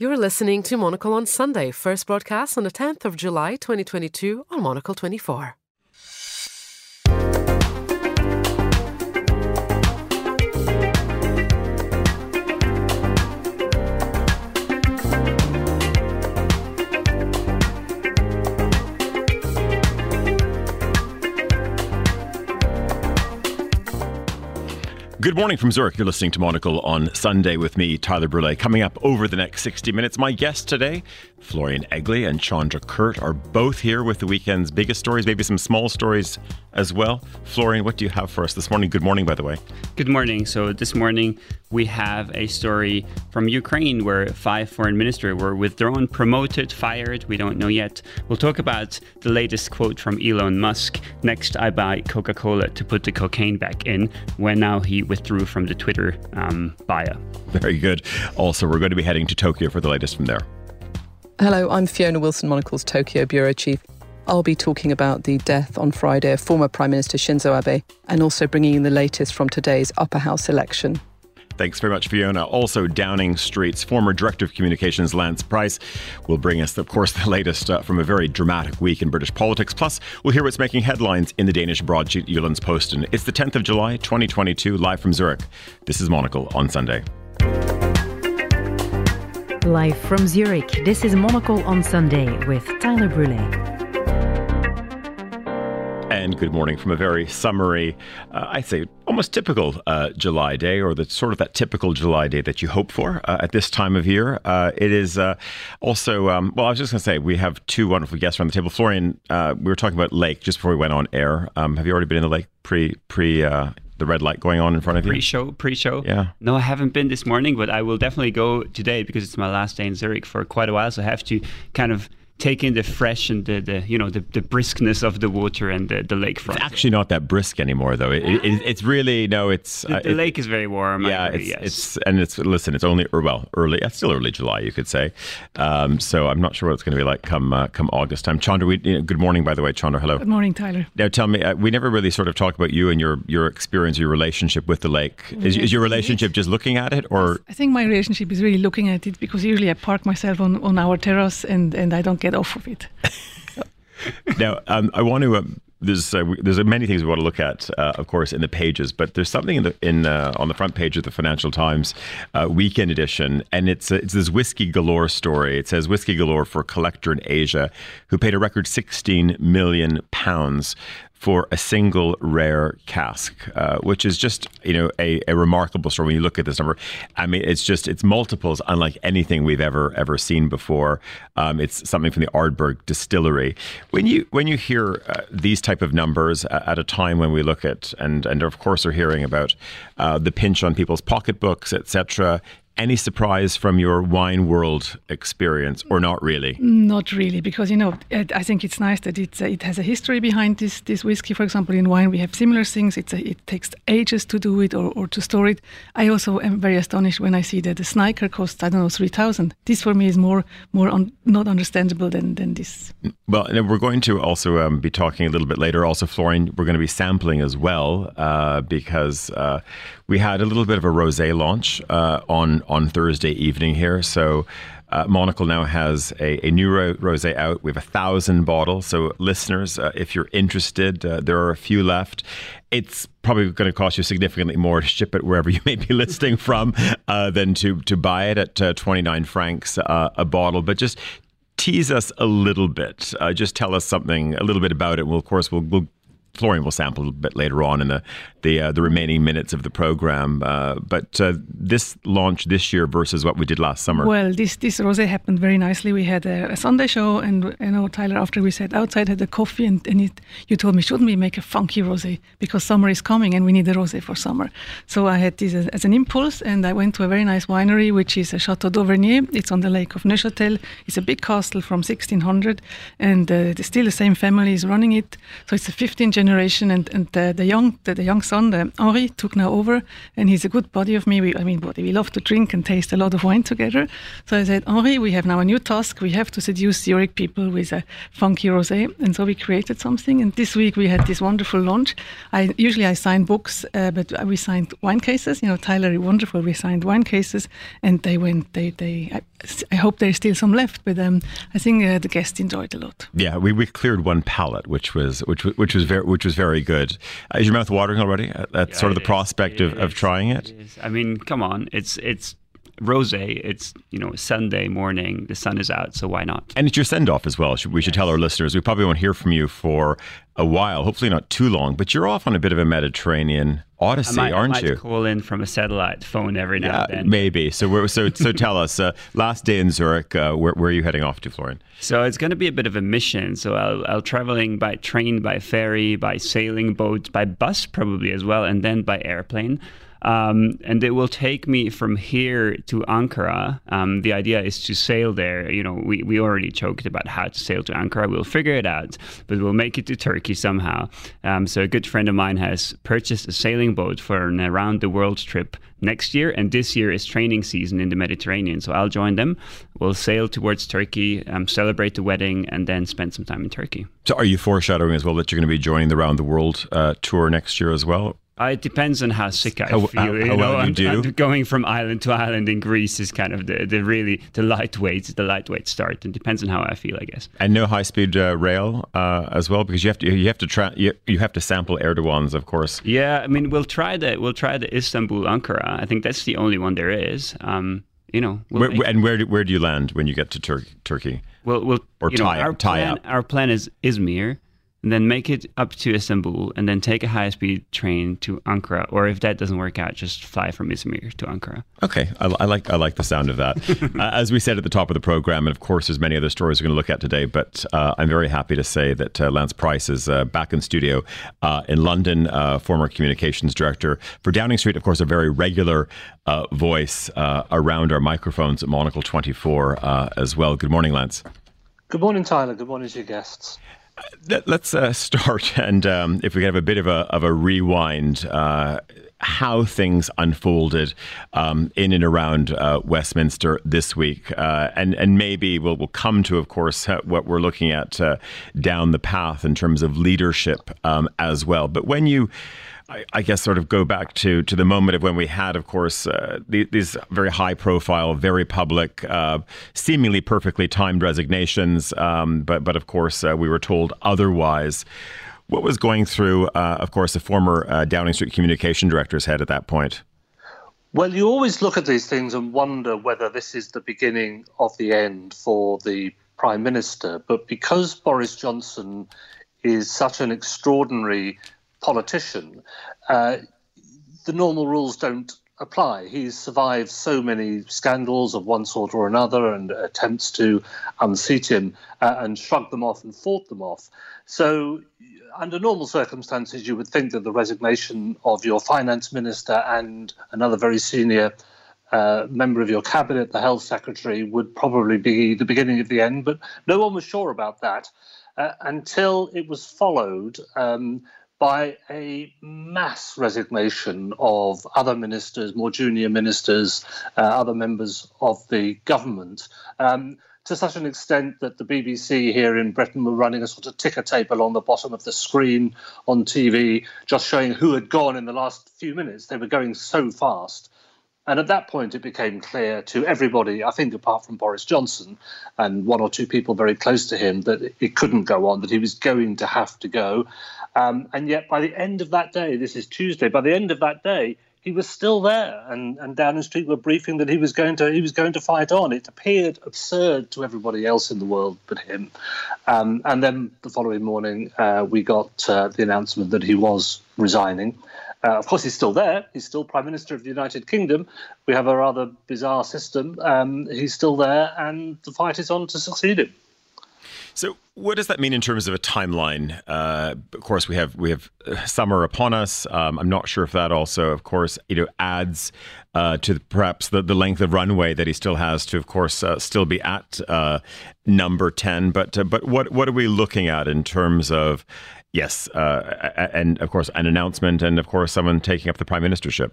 You're listening to Monocle on Sunday, first broadcast on the 10th of July 2022 on Monocle 24. Good morning from Zurich. You're listening to Monocle on Sunday with me, Tyler Brûlé. Coming up over the next 60 minutes, my guest today, Florian Egli and Chandra Kurt, are both here with the weekend's biggest stories, maybe some small stories as well. Florian, what do you have for us this morning? Good morning, by the way. Good morning. So this morning we have a story from Ukraine where five foreign ministers were withdrawn, promoted, fired. We don't know yet. We'll talk about the latest quote from Elon Musk. Next, I buy Coca-Cola to put the cocaine back in. When now he withdrew from the Twitter um, bio. Very good. Also, we're going to be heading to Tokyo for the latest from there. Hello, I'm Fiona Wilson, Monocle's Tokyo Bureau Chief. I'll be talking about the death on Friday of former Prime Minister Shinzo Abe and also bringing in the latest from today's upper house election. Thanks very much, Fiona. Also, Downing Street's former Director of Communications, Lance Price, will bring us, of course, the latest uh, from a very dramatic week in British politics. Plus, we'll hear what's making headlines in the Danish broadsheet Jyllands-Posten. It's the 10th of July, 2022, live from Zurich. This is Monocle on Sunday. Live from Zurich, this is Monocle on Sunday with Tyler Brûlé and good morning from a very summery, uh, I'd say almost typical uh, July day, or the sort of that typical July day that you hope for uh, at this time of year. Uh, it is uh, also, um, well, I was just going to say, we have two wonderful guests around the table. Florian, uh, we were talking about lake just before we went on air. Um, have you already been in the lake pre pre? The red light going on in front of you? Pre-show, pre-show. Yeah. No, I haven't been this morning, but I will definitely go today because it's my last day in Zurich for quite a while. So I have to kind of take in the fresh and the, the you know the, the briskness of the water and the, the lakefront. It's actually not that brisk anymore, though. It, it, it's really no. It's the, the uh, lake is very warm. Yeah, agree, it's, yes. it's and it's listen. It's only or well early. It's still early July, you could say. Um, so I'm not sure what it's going to be like come uh, come August time. Chandra, we, you know, good morning, by the way. Chandra, hello. Good morning, Tyler. Now tell me, uh, we never really sort of talk about you and your your experience, your relationship with the lake. Is, is your relationship just looking at it, or I think my relationship is really looking at it because usually I park myself on on our terrace and and I don't get off of it. now, um, I want to. Um, there's uh, there's many things we want to look at, uh, of course, in the pages, but there's something in the in uh, on the front page of the Financial Times uh, weekend edition, and it's it's this whiskey galore story. It says whiskey galore for a collector in Asia who paid a record 16 million pounds for a single rare cask, uh, which is just you know a, a, remarkable story when you look at this number. I mean, it's just it's multiples unlike anything we've ever ever seen before. Um, it's something from the Ardbeg distillery. When you when you hear uh, these type of numbers at a time when we look at and and of course are hearing about uh, the pinch on people's pocketbooks, etc any surprise from your wine world experience, or not really? Not really, because you know I think it's nice that it's it has a history behind this this whiskey. For example, in wine we have similar things. It's a, it takes ages to do it or, or to store it. I also am very astonished when I see that the Sniker costs I don't know three thousand. This for me is more more un, not understandable than than this. Well, and we're going to also um, be talking a little bit later. Also, Florian, we're going to be sampling as well uh, because uh, we had a little bit of a rosé launch uh, on on Thursday evening here. So. Uh, Monocle now has a, a new ro- rosé out. We have a thousand bottles. So, listeners, uh, if you're interested, uh, there are a few left. It's probably going to cost you significantly more to ship it wherever you may be listing from uh, than to to buy it at uh, 29 francs uh, a bottle. But just tease us a little bit. Just tell us something a little bit about it. We'll, of course, we'll, we'll Florian will sample a little bit later on in the the, uh, the remaining minutes of the program. Uh, but uh, this launch this year versus what we did last summer. Well, this this rosé happened very nicely. We had a, a, Sunday show, and you know Tyler, after we sat outside, had a coffee, and, and it, you told me, shouldn't we make a funky rosé because summer is coming and we need a rosé for summer. So I had this as, as, an impulse, and I went to a very nice winery, which is a Chateau d'Auvernier. It's on the lake of Neuchâtel. It's a big castle from 1600, and uh, still the same family is running it. So it's the 15th generation, and and the, the young the, the young Sunday, Henri took now over, and he's a good buddy of me. We, I mean, buddy, we love to drink and taste a lot of wine together. So I said, Henri, we have now a new task. We have to seduce Zurich people with a funky rosé, and so we created something. And this week we had this wonderful launch. I usually I sign books, uh, but we signed wine cases. You know, Tyler, wonderful. We signed wine cases, and they went. They they. I, I hope there's still some left, but um, I think uh, the guests enjoyed a lot. Yeah, we, we cleared one pallet, which was which which was very which was very good. Is your mouth watering already at, at Yeah, sort of the is. prospect of, It of is. trying it? It is. I mean, come on, it's it's rosé. It's you know Sunday morning. The sun is out, so why not? And it's your send off as well. We should tell our listeners. We probably won't hear from you for a while, hopefully not too long, but you're off on a bit of a Mediterranean I odyssey, might, aren't might you? call in from a satellite phone every now Yeah, and then. maybe. So, we're, so, so tell us. Uh, last day in Zurich. Uh, where, where are you heading off to, Florian? So it's going to be a bit of a mission. So I'll, I'll traveling by train, by ferry, by sailing boat, by bus probably as well, and then by airplane. Um, and it will take me from here to Ankara. Um, the idea is to sail there. You know, we, we already joked about how to sail to Ankara. We'll figure it out, but we'll make it to Turkey somehow. Um, so a good friend of mine has purchased a sailing boat for an around the world trip next year, and this year is training season in the Mediterranean. So I'll join them. We'll sail towards Turkey, um, celebrate the wedding, and then spend some time in Turkey. So, are you foreshadowing as well that you're going to be joining the Round the World uh, tour next year as well? Uh, it depends on how sick I How- feel. how- you how know, well you. I'm going from island to island in Greece is kind of the, the really the lightweight the lightweight start. It depends on how I feel, I guess. And no high speed uh, rail uh, as well, because you have to you have to tra- you, you have to sample Erdogan's, of course. Yeah, I mean we'll try the we'll try the Istanbul Ankara. I think that's the only one there is. Um, you know, we'll Where, and where do, where do you land when you get to Tur- Turkey? We'll, we'll Or you know, tie- our tie plan, up. Our plan is Izmir, and then make it up to Istanbul, and then take a high speed train to Ankara. Or if that doesn't work out, just fly from Izmir to Ankara. Okay, I, I like I like the sound of that. uh, as we said at the top of the program, and of course, there's many other stories we're going to look at today. But uh, I'm very happy to say that uh, Lance Price is uh, back in studio uh, in London, uh, former communications director for Downing Street. Of course, a very regular uh, voice uh, around our microphones at Monocle 24 uh, as well. Good morning, Lance. Good morning, Tyler. Good morning to your guests. Let- Let's uh, start, and um, if we have a bit of a of a rewind, uh, how things unfolded um, in and around uh, Westminster this week, uh, and and maybe we'll we'll come to, of course, uh, what we're looking at uh, down the path in terms of leadership um, as well. But when you I, I guess sort of go back to to the moment of when we had, of course, uh, these very high profile, very public, uh, seemingly perfectly timed resignations. Um, but but of course, uh, we were told otherwise. What was going through, uh, of course, the former uh, Downing Street communication director's head at that point? Well, you always look at these things and wonder whether this is the beginning of the end for the Prime Minister. But because Boris Johnson is such an extraordinary politician, uh, the normal rules don't apply. He's survived so many scandals of one sort or another and attempts to unseat him uh, and shrug them off and fought them off. So, under normal circumstances, you would think that the resignation of your finance minister and another very senior uh, member of your cabinet, the health secretary, would probably be the beginning of the end. But no one was sure about that uh, until it was followed um, by a mass resignation of other ministers, more junior ministers, uh, other members of the government. Um, to such an extent that the BBC here in Britain were running a sort of ticker tape along the bottom of the screen on TV, just showing who had gone in the last few minutes. They were going so fast. And at that point, it became clear to everybody, I think, apart from Boris Johnson and one or two people very close to him, that it couldn't go on, that he was going to have to go. Um, and yet, by the end of that day, this is Tuesday, by the end of that day, he was still there, and, and Downing Street were briefing that he was going to he was going to fight on. It appeared absurd to everybody else in the world but him. Um, and then the following morning, uh, we got uh, the announcement that he was resigning. Uh, of course, he's still there. He's still Prime Minister of the United Kingdom. We have a rather bizarre system. Um, he's still there, and the fight is on to succeed him. So, what does that mean in terms of a timeline? Uh, of course, we have we have uh, summer upon us. Um, I'm not sure if that also, of course, you know, adds uh, to the, perhaps the, the length of runway that he still has to, of course, uh, still be at uh, number ten. But uh, but what what are we looking at in terms of Yes, uh, and of course, an announcement, and of course, someone taking up the prime ministership.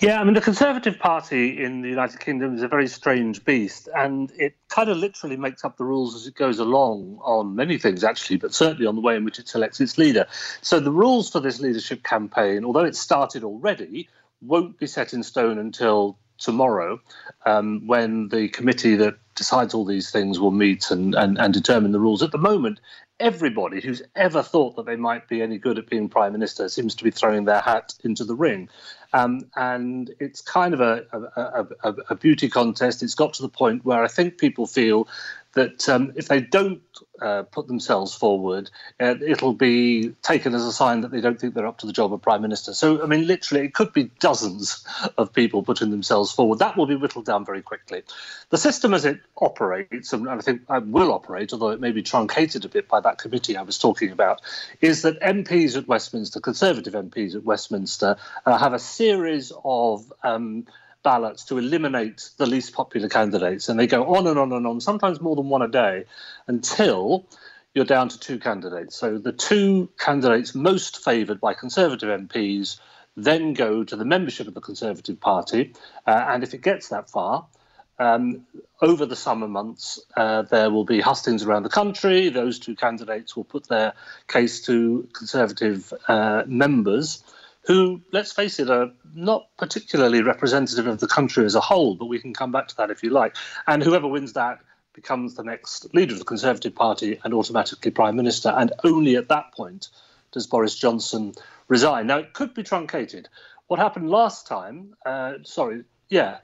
Yeah, I mean, the Conservative Party in the United Kingdom is a very strange beast, and it kind of literally makes up the rules as it goes along on many things, actually, but certainly on the way in which it selects its leader. So the rules for this leadership campaign, although it started already, won't be set in stone until tomorrow um, when the committee that decides all these things will meet and, and, and determine the rules. At the moment, everybody who's ever thought that they might be any good at being prime minister seems to be throwing their hat into the ring. Um, and it's kind of a, a, a, a, beauty contest. It's got to the point where I think people feel that um, if they don't uh, put themselves forward, uh, it'll be taken as a sign that they don't think they're up to the job of prime minister. So, I mean, literally, it could be dozens of people putting themselves forward. That will be whittled down very quickly. The system as it operates, and I think it will operate, although it may be truncated a bit by that committee I was talking about, is that MPs at Westminster, Conservative MPs at Westminster, uh, have a series of um, ballots to eliminate the least popular candidates. And they go on and on and on, sometimes more than one a day, until you're down to two candidates. So the two candidates most favoured by Conservative MPs then go to the membership of the Conservative Party. Uh, and if it gets that far, um, over the summer months, uh, there will be hustings around the country. Those two candidates will put their case to Conservative uh, members who, let's face it, are not particularly representative of the country as a whole, but we can come back to that if you like. And whoever wins that becomes the next leader of the Conservative Party and automatically Prime Minister. And only at that point does Boris Johnson resign. Now, it could be truncated. What happened last time, uh, sorry, yeah,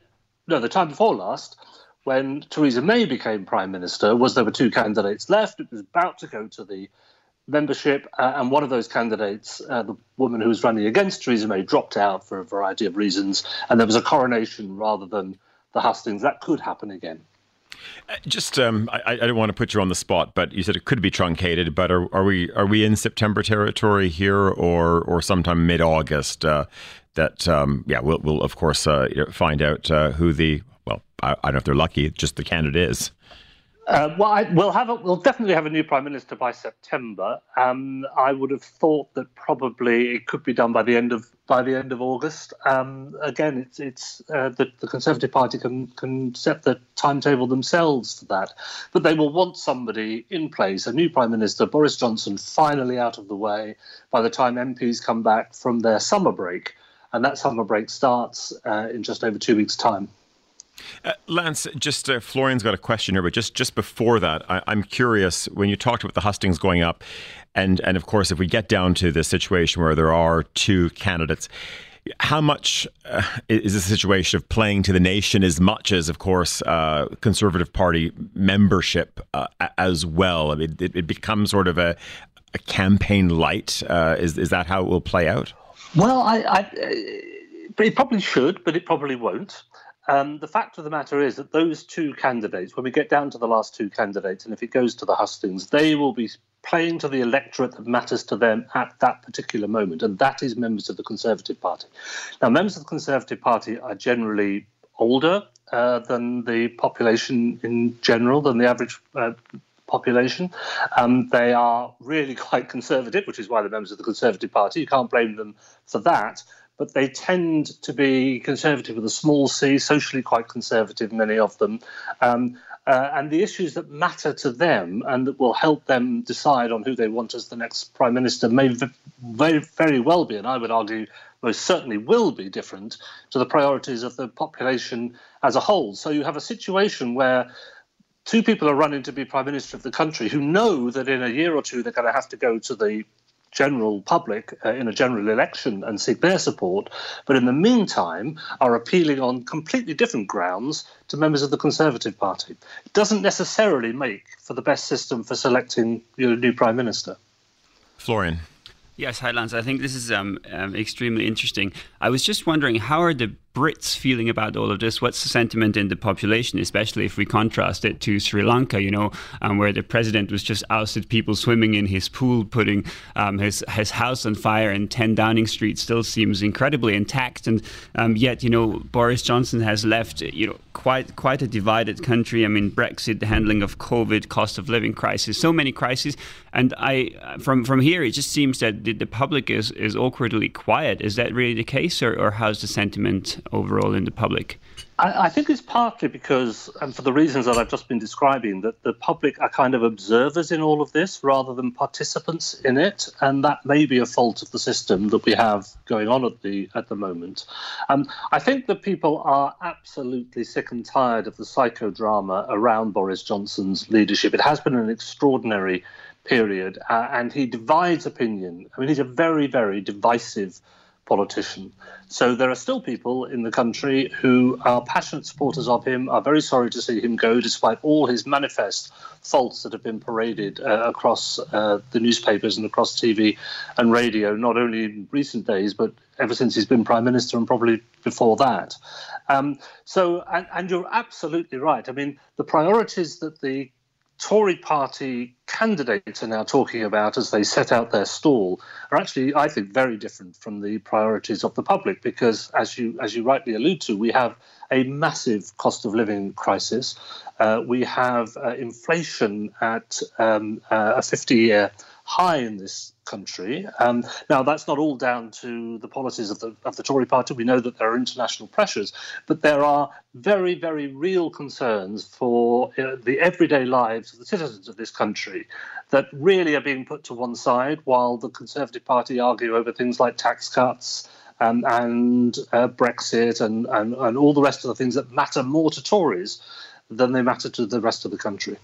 no, the time before last, when Theresa May became Prime Minister, was there were two candidates left. It was about to go to the membership, uh, and one of those candidates, uh, the woman who was running against Theresa May, dropped out for a variety of reasons, and there was a coronation rather than the hustings. That could happen again. Uh, just, um, I, I, don't want to put you on the spot, but you said it could be truncated. But are, are we are we in September territory here, or or sometime mid August? Uh, that um, yeah, we'll we'll of course uh, find out uh, who the well, I, I, don't know if they're lucky, just the candidate is. Uh, well, I, we'll have a, we'll definitely have a new prime minister by September. Um, I would have thought that probably it could be done by the end of by the end of August. Um, again, it's it's uh, the, the Conservative Party can can set the timetable themselves for that, but they will want somebody in place, a new prime minister, Boris Johnson, finally out of the way by the time MPs come back from their summer break, and that summer break starts uh, in just over two weeks' time. Uh, Lance, just uh, Florian's got a question here, but just just before that, I, am curious when you talked about the hustings going up, and and of course, if we get down to the situation where there are two candidates. How much uh, is a situation of playing to the nation as much as, of course, uh, Conservative Party membership uh, as well? I mean, it, it, becomes sort of a, a campaign light. Uh, is is that how it will play out? Well, I, I, it probably should, but it probably won't. Um, the fact of the matter is that those two candidates, when we get down to the last two candidates, and if it goes to the hustings, they will be playing to the electorate that matters to them at that particular moment, and that is members of the Conservative Party. Now, members of the Conservative Party are generally older uh, than the population in general, than the average uh, population. Um, they are really quite conservative, which is why they're members of the Conservative Party. You can't blame them for that but they tend to be conservative with a small c, socially quite conservative, many of them. Um, uh, and the issues that matter to them and that will help them decide on who they want as the next prime minister may very, very well be, and I would argue most certainly will be different to the priorities of the population as a whole. So you have a situation where two people are running to be prime minister of the country who know that in a year or two they're going to have to go to the general public uh, in a general election and seek their support, but in the meantime are appealing on completely different grounds to members of the Conservative Party. It doesn't necessarily make for the best system for selecting your new Prime Minister. Florian. Yes, hi Lance. I think this is um, um, extremely interesting. I was just wondering how are the Brits feeling about all of this? What's the sentiment in the population, especially if we contrast it to Sri Lanka, you know, um, where the president was just ousted, people swimming in his pool, putting um, his his house on fire, and 10 Downing Street still seems incredibly intact, and um, yet you know Boris Johnson has left you know quite quite a divided country. I mean Brexit, the handling of COVID, cost of living crisis, so many crises, and I from from here it just seems that the, the public is is awkwardly quiet. Is that really the case, or, or how's the sentiment overall in the public? I, I, think it's partly because, and for the reasons that I've just been describing, that the public are kind of observers in all of this rather than participants in it, and that may be a fault of the system that we have going on at the at the moment. Um, I think that people are absolutely sick and tired of the psychodrama around Boris Johnson's leadership. It has been an extraordinary period, uh, and he divides opinion. I mean, he's a very, very divisive politician. So there are still people in the country who are passionate supporters of him, are very sorry to see him go, despite all his manifest faults that have been paraded uh, across uh, the newspapers and across TV and radio, not only in recent days, but ever since he's been prime minister and probably before that. Um, so, and, and you're absolutely right. I mean, the priorities that the Tory party candidates are now talking about as they set out their stall are actually, I think, very different from the priorities of the public because, as you as you rightly allude to, we have a massive cost of living crisis. Uh, we have uh, inflation at um, uh, a 50 year high in this country. Um, now, that's not all down to the policies of the, of the Tory party. We know that there are international pressures, but there are very, very real concerns for uh, the everyday lives of the citizens of this country that really are being put to one side while the Conservative Party argue over things like tax cuts. Um, and uh, Brexit and, and, and all the rest of the things that matter more to Tories than they matter to the rest of the country.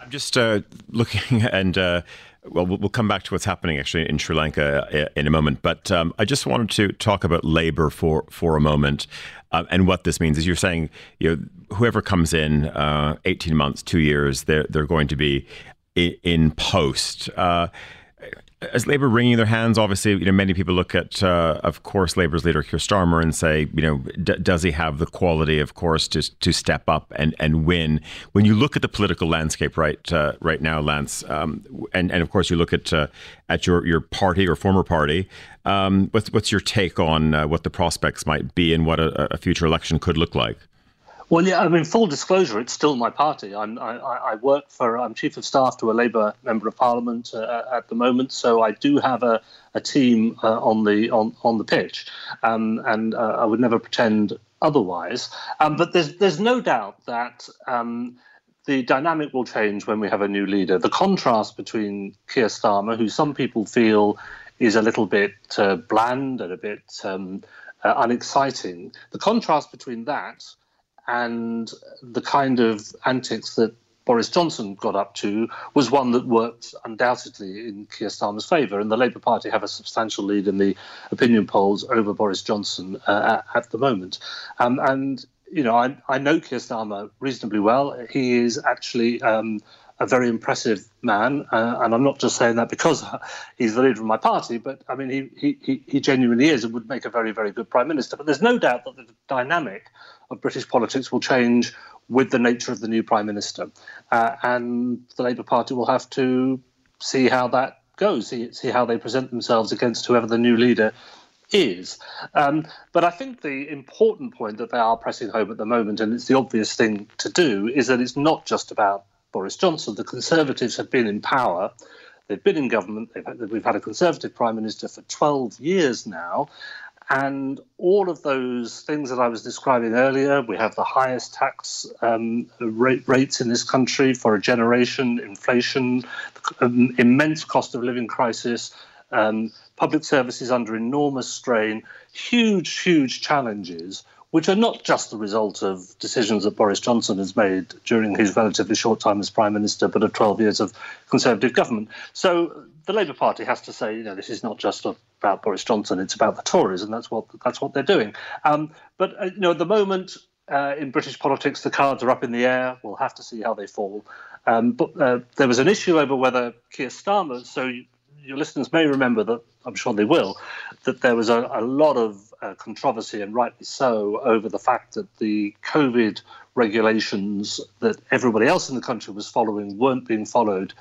I'm just uh, looking and. Uh, well, we'll come back to what's happening actually in Sri Lanka uh, in a moment. But um, I just wanted to talk about labor for for a moment uh, and what this means. As you're saying, you know, whoever comes in, uh, 18 months, two years, they're they're going to be in post. Uh, as Labour wringing their hands, obviously, you know, many people look at, uh, of course, Labour's leader Keir Starmer and say, you know, d- does he have the quality, of course, to to step up and, and win? When you look at the political landscape right uh, right now, Lance, um, and and of course you look at uh, at your your party or former party, um, what's what's your take on uh, what the prospects might be and what a, a future election could look like? Well, yeah, I mean, full disclosure, it's still my party. I'm, I, I work for, I'm chief of staff to a Labour member of Parliament uh, at the moment, so I do have a, a team uh, on the on, on the pitch, um, and uh, I would never pretend otherwise. Um, but there's there's no doubt that. Um, the dynamic will change when we have a new leader. The contrast between Keir Starmer, who some people feel is a little bit uh, bland and a bit um, uh, unexciting, the contrast between that and the kind of antics that Boris Johnson got up to was one that worked undoubtedly in Keir Starmer's favour, and the Labour Party have a substantial lead in the opinion polls over Boris Johnson uh, at the moment. Um, and you know, I, I know Keir Starmer reasonably well. He is actually um, a very impressive man, uh, and I'm not just saying that because he's the leader of my party, but I mean he, he he genuinely is and would make a very very good prime minister. But there's no doubt that the dynamic of British politics will change with the nature of the new prime minister, uh, and the Labour Party will have to see how that goes, see see how they present themselves against whoever the new leader is. Um, but I think the important point that they are pressing home at the moment, and it's the obvious thing to do, is that it's not just about Boris Johnson. The Conservatives have been in power. They've been in government. Had, we've had a Conservative Prime Minister for 12 years now. And all of those things that I was describing earlier, we have the highest tax um, rate, rates in this country for a generation, inflation, um, immense cost of living crisis, um, public services under enormous strain, huge, huge challenges which are not just the result of decisions that Boris Johnson has made during his relatively short time as Prime Minister, but of 12 years of Conservative government. So the Labour Party has to say, you know, this is not just about Boris Johnson, it's about the Tories, and that's what that's what they're doing. Um, but uh, you know, at the moment. Uh, in British politics, the cards are up in the air. We'll have to see how they fall. Um, but uh, there was an issue over whether Keir Starmer, so your listeners may remember that I'm sure they will that there was a, a lot of uh, controversy, and rightly so, over the fact that the COVID regulations that everybody else in the country was following weren't being followed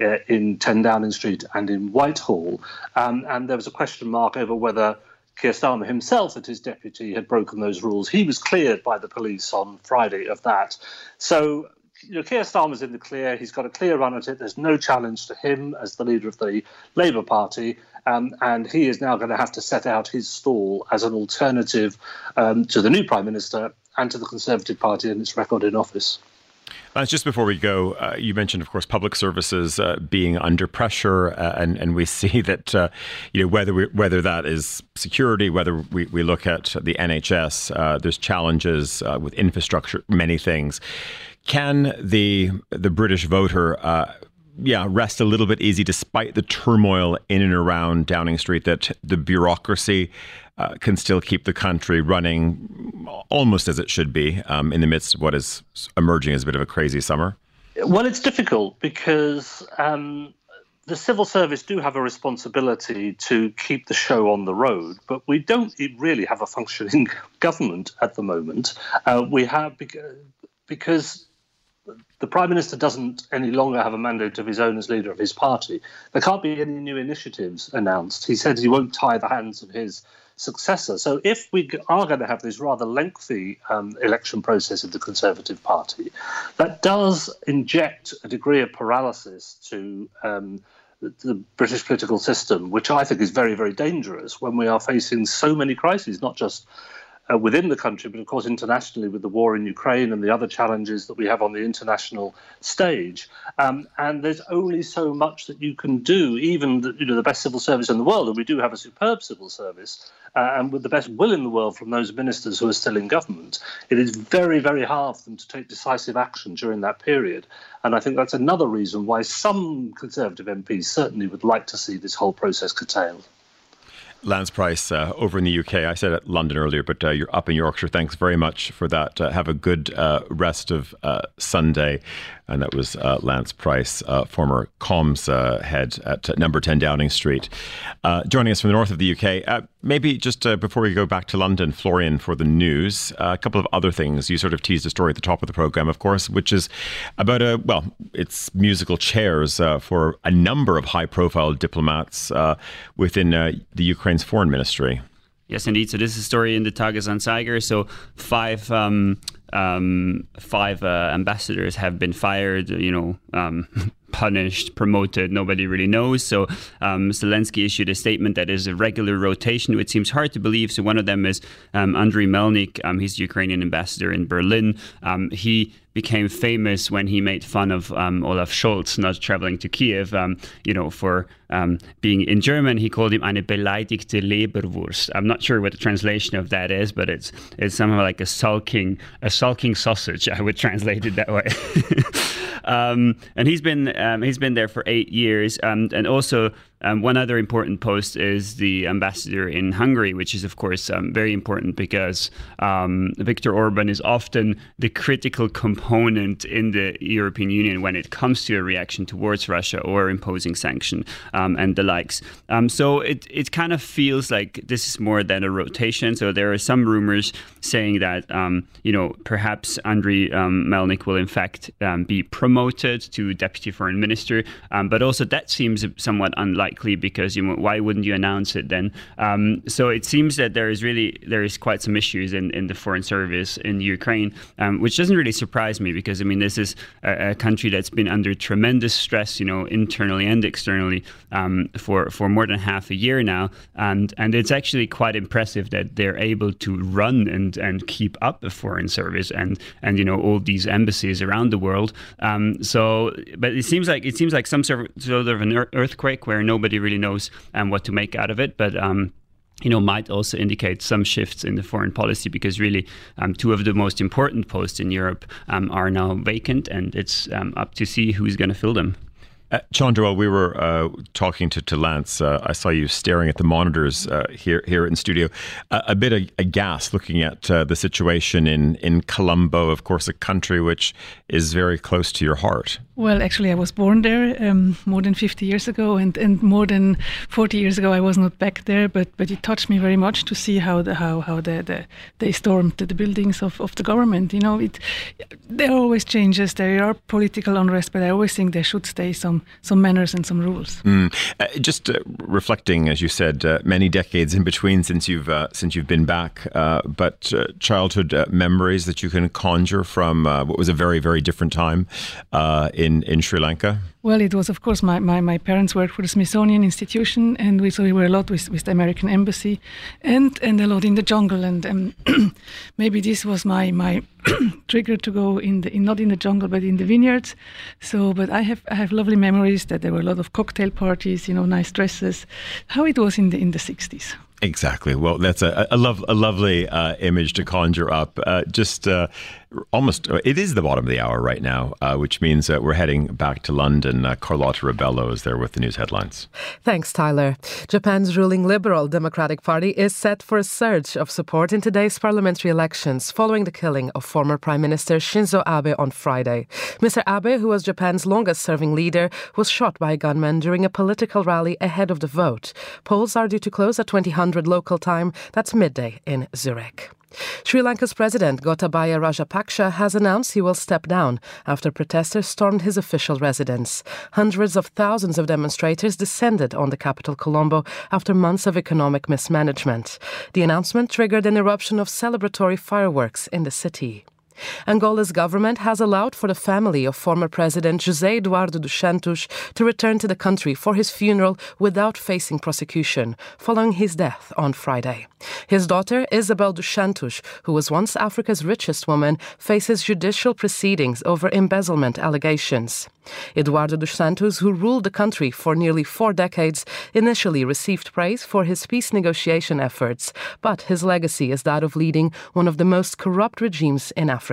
uh, in 10 Downing Street and in Whitehall. Um, and there was a question mark over whether Keir Starmer himself and his deputy had broken those rules. He was cleared by the police on Friday of that. So you know, Keir Starmer's in the clear. He's got a clear run at it. There's no challenge to him as the leader of the Labour Party. Um, and he is now going to have to set out his stall as an alternative um, to the new Prime Minister and to the Conservative Party and its record in office. Uh, just before we go, uh, you mentioned, of course, public services uh, being under pressure, uh, and and we see that uh, you know whether we, whether that is security, whether we, we look at the NHS, uh, there's challenges with infrastructure, many things. Can the the British voter yeah, rest a little bit easy despite the turmoil in and around Downing Street that the bureaucracy uh, can still keep the country running almost as it should be um, in the midst of what is emerging as a bit of a crazy summer? Well, it's difficult because um, the civil service do have a responsibility to keep the show on the road, but we don't really have a functioning government at the moment. Uh, we have because the prime minister doesn't any longer have a mandate of his own as leader of his party. There can't be any new initiatives announced. He said he won't tie the hands of his successor. So if we are going to have this rather lengthy um, election process in the Conservative Party, that does inject a degree of paralysis to. Um, the British political system, which I think is very, very dangerous when we are facing so many crises, not just uh, within the country, but of course internationally with the war in Ukraine and the other challenges that we have on the international stage. Um, and there's only so much that you can do, even the, you know the best civil service in the world, and we do have a superb civil service, uh, and with the best will in the world from those ministers who are still in government. It is very, very hard for them to take decisive action during that period. And I think that's another reason why some Conservative MPs certainly would like to see this whole process curtailed. Lance Price uh, over in the UK. I said London earlier, but uh, you're up in Yorkshire. Thanks very much for that. Uh, have a good uh, rest of uh, Sunday. And that was uh, Lance Price, uh, former comms uh, head at number 10 Downing Street, uh, joining us from the north of the UK. maybe just before we go back to London, Florian, for the news, a couple of other things. You sort of teased a story at the top of the program, of course, which is about a, well, it's musical chairs for a number of high profile diplomats within the Ukraine's foreign ministry. Yes, indeed. So this is a story in the Tages-Anzeiger. So five um, um, five uh, ambassadors have been fired. You know. Um, punished, promoted, nobody really knows. So um, Zelensky issued a statement that is a regular rotation, which seems hard to believe. So one of them is um, Andriy Melnik. Um, he's the Ukrainian ambassador in Berlin. Um, he became famous when he made fun of um, Olaf Scholz not traveling to Kiev, um, you know, for um, being in German. He called him eine beleidigte Leberwurst. I'm not sure what the translation of that is, but it's it's somehow like a sulking a sulking sausage. I would translate it that way. Um, and he's been um, he's been there for eight years, um, and also um, one other important post is the ambassador in Hungary, which is, of course, um, very important because um, Viktor Orban is often the critical component in the European Union when it comes to a reaction towards Russia or imposing sanction um, and the likes. Um, so it, it kind of feels like this is more than a rotation. So there are some rumors saying that, um, you know, perhaps Andriy Melnik will, in fact, be promoted to deputy foreign minister. but also that seems somewhat unlikely likely because you know, why wouldn't you announce it then? Um, so it seems that there is really there is quite some issues in, in the foreign service in Ukraine, um, which doesn't really surprise me because I mean this is a, a, country that's been under tremendous stress, you know, internally and externally um, for for more than half a year now, and and it's actually quite impressive that they're able to run and and keep up a foreign service and and you know all these embassies around the world. Um, so, but it seems like it seems like some sort of, sort of an earthquake where no nobody really knows um, what to make out of it. But um, you know, might also indicate some shifts in the foreign policy because really um, two of the most important posts in Europe um, are now vacant, and it's um, up to see who's going to fill them. Uh, Chandra, while we were uh, talking to, to Lance, uh, I saw you staring at the monitors uh, here here in studio, a bit aghast looking at uh, the situation in, in Colombo, of course, a country which is very close to your heart. Well, actually, I was born there um, more than 50 years ago, and, and more than 40 years ago, I was not back there. But but it touched me very much to see how the how how the, the they stormed the buildings of, of the government. You know, it there are always changes. There are political unrest, but I always think there should stay some some manners and some rules. Mm. Uh, just uh, reflecting, as you said, uh, many decades in between since you've uh, since you've been back, uh, but uh, childhood memories that you can conjure from what was a very very different time in in, in Sri Lanka? Well, it was, of course, my, my, my parents worked for the Smithsonian Institution, and we, so we were a lot with, with the American Embassy and, and a lot in the jungle. And um, maybe this was my, my trigger to go in the in, not in the jungle but in the vineyards. So, but I have I have lovely memories that there were a lot of cocktail parties, you know, nice dresses, how it was in the in the 60s. Exactly. Well, that's a, a, love, a lovely uh, image to conjure up. Uh, just uh, almost, uh, it is the bottom of the hour right now, uh, which means that we're heading back to London. Uh, Carlotta Rebelo is there with the news headlines. Thanks, Tyler. Japan's ruling Liberal Democratic Party is set for a surge of support in today's parliamentary elections following the killing of former Prime Minister Shinzo Abe on Friday. Mr. Abe, who was Japan's longest serving leader, was shot by a gunman during a political rally ahead of the vote. Polls are due to close at 2000 local time. That's midday in Zurich. Sri Lanka's president Gotabaya Rajapaksa has announced he will step down after protesters stormed his official residence. Hundreds of thousands of demonstrators descended on the capital Colombo after months of economic mismanagement. The announcement triggered an eruption of celebratory fireworks in the city. Angola's government has allowed for the family of former President José Eduardo dos Santos to return to the country for his funeral without facing prosecution following his death on Friday. His daughter, Isabel dos Santos, who was once Africa's richest woman, faces judicial proceedings over embezzlement allegations. Eduardo dos Santos, who ruled the country for nearly four decades, initially received praise for his peace negotiation efforts, but his legacy is that of leading one of the most corrupt regimes in Africa.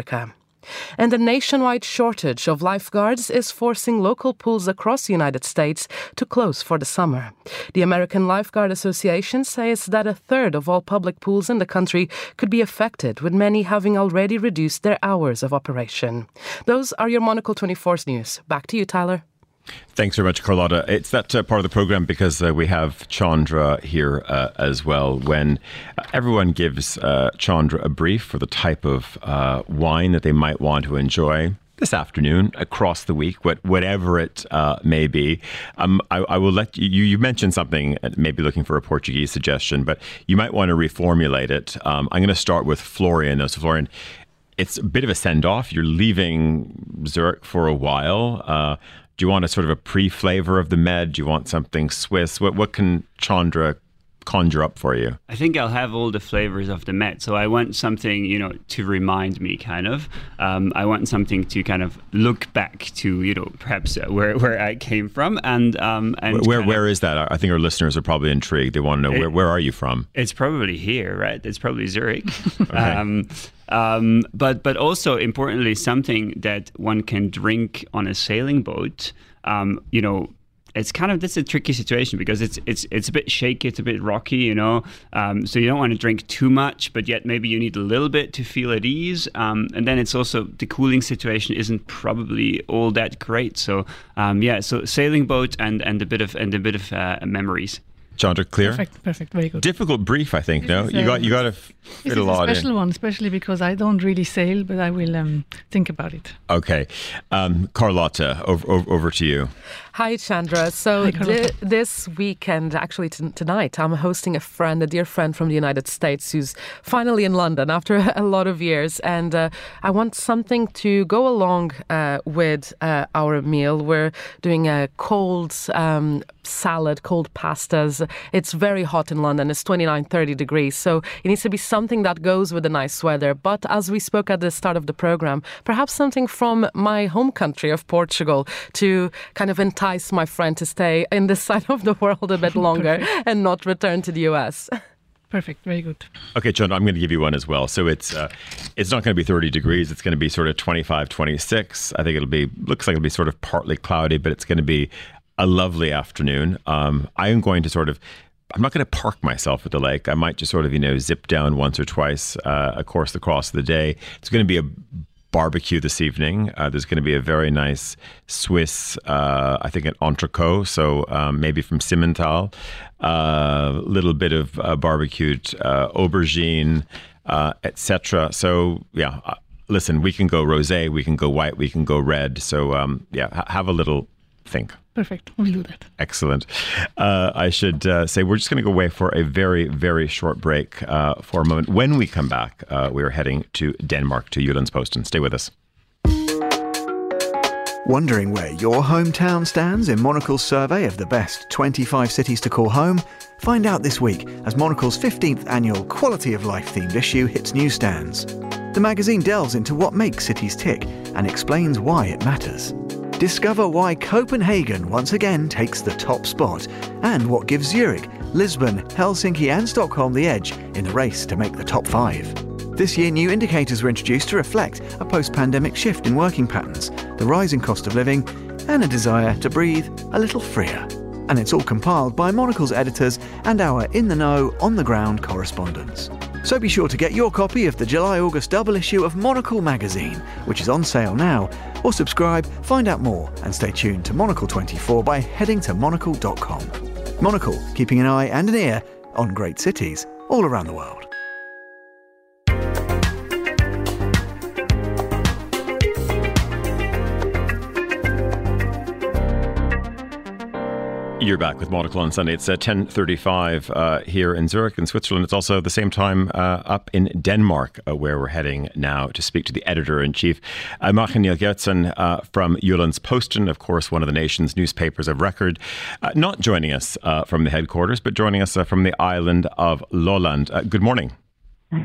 And a nationwide shortage of lifeguards is forcing local pools across the United States to close for the summer. The American Lifeguard Association says that a third of all public pools in the country could be affected, with many having already reduced their hours of operation. Those are your Monocle 24's news. Back to you, Tyler. Thanks very much, Carlotta. It's that uh, part of the program because uh, we have Chandra here uh, as well. When uh, everyone gives uh, Chandra a brief for the type of uh, wine that they might want to enjoy this afternoon, across the week, what, whatever it may be, um, I, I, will let you. You mentioned something, maybe looking for a Portuguese suggestion, but you might want to reformulate it. Um, I'm going to start with Florian. So, Florian, it's a bit of a send off. You're leaving Zurich for a while do you want a sort of a pre-flavor of the med? Do you want something Swiss? What what can Chandra conjure up for you? I think I'll have all the flavors of the Met. So I want something, you know, to remind me, kind of. Um, I want something to kind of look back to, you know, perhaps uh, where, where I came from, and um, and where where of, is that? I think our listeners are probably intrigued. They want to know it, where where are you from? It's probably here, right? It's probably Zurich. okay. um, um, but but also importantly, something that one can drink on a sailing boat. Um, you know, it's kind of that's a tricky situation because it's it's it's a bit shaky, it's a bit rocky, you know. Um, so you don't want to drink too much, but yet maybe you need a little bit to feel at ease. Um, and then it's also the cooling situation isn't probably all that great. So um, yeah, so sailing boat and and a bit of and a bit of uh, memories. Chandra, clear? Perfect, perfect, very good. Difficult brief, I think. This no, you got you got to fit a lot. This is a special in. one, especially because I don't really sail, but I will um, think about it. Okay, um, Carlotta, over, over, over to you. Hi, Chandra. So Hi, this weekend, actually t- tonight, I'm hosting a friend, a dear friend from the United States, who's finally in London after a lot of years, and uh, I want something to go along uh, with uh, our meal. We're doing a cold um, salad, cold pastas. It's very hot in London. It's 29, 30 degrees, so it needs to be something that goes with the nice weather. But as we spoke at the start of the program, perhaps something from my home country of Portugal to kind of entice entice my friend to stay in this side of the world a bit longer and not return to the US. Perfect. Very good. Okay, John, I'm going to give you one as well. So it's uh, it's not going to be 30 degrees. It's going to be sort of 25, 26. I think it'll be looks like it'll be sort of partly cloudy, but it's going to be a lovely afternoon. Um, I am going to sort of I'm not going to park myself at the lake. I might just sort of, you know, zip down once or twice, uh, of course, of the day. It's going to be a barbecue this evening. Uh, there's going to be a very nice Swiss, uh, I think, an entrecot, so um, maybe from Simmental. A uh, little bit of uh, barbecued uh, aubergine, etc. So, yeah, listen, we can go rosé, we can go white, we can go red. So, um, yeah, ha- have a little think. Perfect. We'll do that. Excellent. Uh, I should uh, say we're just going to go away for a very, very short break uh, for a moment. When we come back, uh, we are heading to Denmark to Jyllands-Posten. Stay with us. Wondering where your hometown stands in Monocle's survey of the best 25 cities to call home? Find out this week as Monocle's 15th annual Quality of Life themed issue hits newsstands. The magazine delves into what makes cities tick and explains why it matters. Discover why Copenhagen once again takes the top spot and what gives Zurich, Lisbon, Helsinki, and Stockholm the edge in the race to make the top five. This year, new indicators were introduced to reflect a post pandemic shift in working patterns, the rising cost of living, and a desire to breathe a little freer. And it's all compiled by Monocle's editors and our in the know, on the ground correspondents. So be sure to get your copy of the July August double issue of Monocle magazine, which is on sale now, or subscribe, find out more, and stay tuned to Monocle 24 by heading to monocle.com. Monocle, keeping an eye and an ear on great cities all around the world. You're back with Monocle on Sunday. It's uh, 10.35 uh, here in Zurich in Switzerland. It's also the same time uh, up in Denmark, uh, where we're heading now to speak to the editor-in-chief, uh, Marchen Gjertsen uh, from Jyllands-Posten, of course, one of the nation's newspapers of record. Uh, not joining us from the headquarters, but joining us from the island of Lolland. good morning.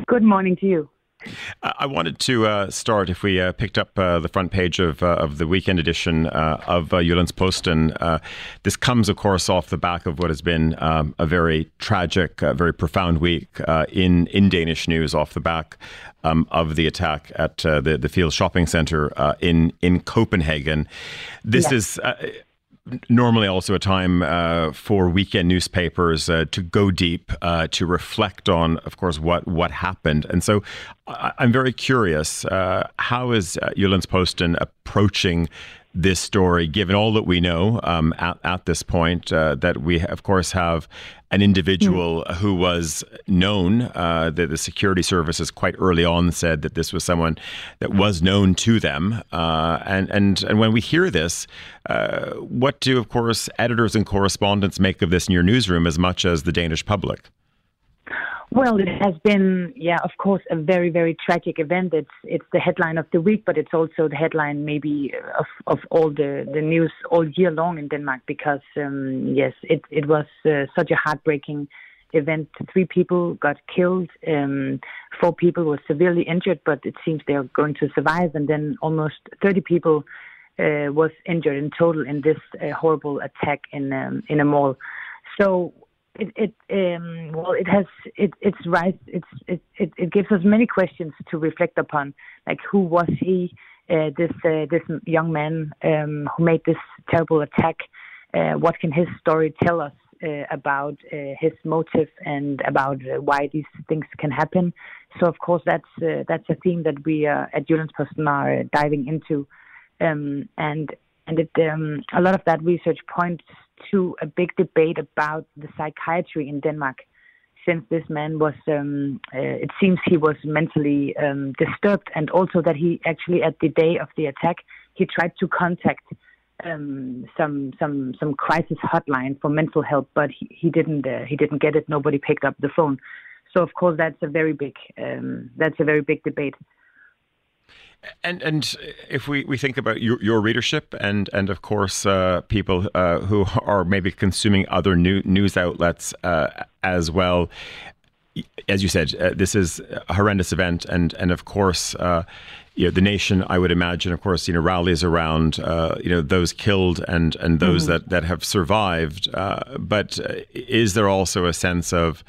Good morning to you. I wanted to uh, start if we uh, picked up uh, the front page of uh, of the weekend edition uh, of uh, Jyllands-Posten. Uh, this comes, of course, off the back of what has been um, a very tragic, very profound week in in Danish news, off the back um, of the attack at the the Field Shopping Center in in Copenhagen. This yeah. is normally also a time uh, for weekend newspapers uh, to go deep, uh, to reflect on, of course, what what happened. And so, I- am very curious: uh, how is uh, Jyllands-Posten approaching this story, given all that we know um, at, at this point, uh, that we, of course, have an individual mm. who was known, uh, that the security services quite early on said that this was someone that was known to them. Uh, and, and, and when we hear this, uh, what do, of course, editors and correspondents make of this in your newsroom as much as the Danish public? Well, it has been, yeah, of course, a very, very tragic event. It's it's the headline of the week, but it's also the headline maybe of, of all the, the news all year long in Denmark because, um, yes, it, it was uh, such a heartbreaking event. Three people got killed, um, four people were severely injured, but it seems they are going to survive, and then almost 30 people uh, was injured in total in this uh, horrible attack in um, in a mall. So it, it um, well it has it it's right it's it, it, it gives us many questions to reflect upon. Like who was he uh, this uh, this young man um, who made this terrible attack? Uh, what can his story tell us uh, about uh, his motive and about uh, why these things can happen? So of course that's that's a theme that we at Jyllands-Posten are diving into. Um, and and it, um, a lot of that research points to a big debate about the psychiatry in Denmark. Since this man was, um, uh, it seems he was mentally um, disturbed, and also that he actually, at the day of the attack, he tried to contact um, some some some crisis hotline for mental health, but he, he didn't uh, he didn't get it. Nobody picked up the phone. So of course that's a very big um, that's a very big debate. And and if we, we think about your, your readership and and of course uh, people uh, who are maybe consuming other new, news outlets uh, as well, as you said, uh, this is a horrendous event, and and of course. Uh, you know, the nation, I would imagine, of course, you know, rallies around, uh, you know, those killed and and those mm-hmm. that that have survived. but is there also a sense of,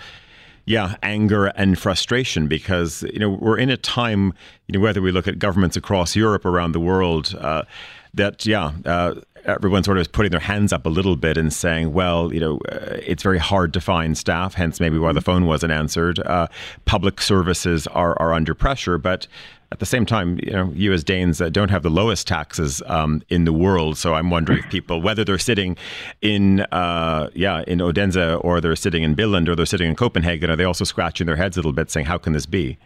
yeah, anger and frustration because you know we're in a time, you know, whether we look at governments across Europe, around the world, uh, that yeah. Uh, everyone sort of is putting their hands up a little bit and saying, well, you know, uh, it's very hard to find staff, hence maybe why the phone wasn't answered. Uh, public services are, are under pressure, but at the same time, you know, you as Danes uh, don't have the lowest taxes um, in the world. So I'm wondering if people, whether they're sitting in, uh, yeah, in Odense or they're sitting in Billund or they're sitting in Copenhagen, are they also scratching their heads a little bit, saying, "How can this be?"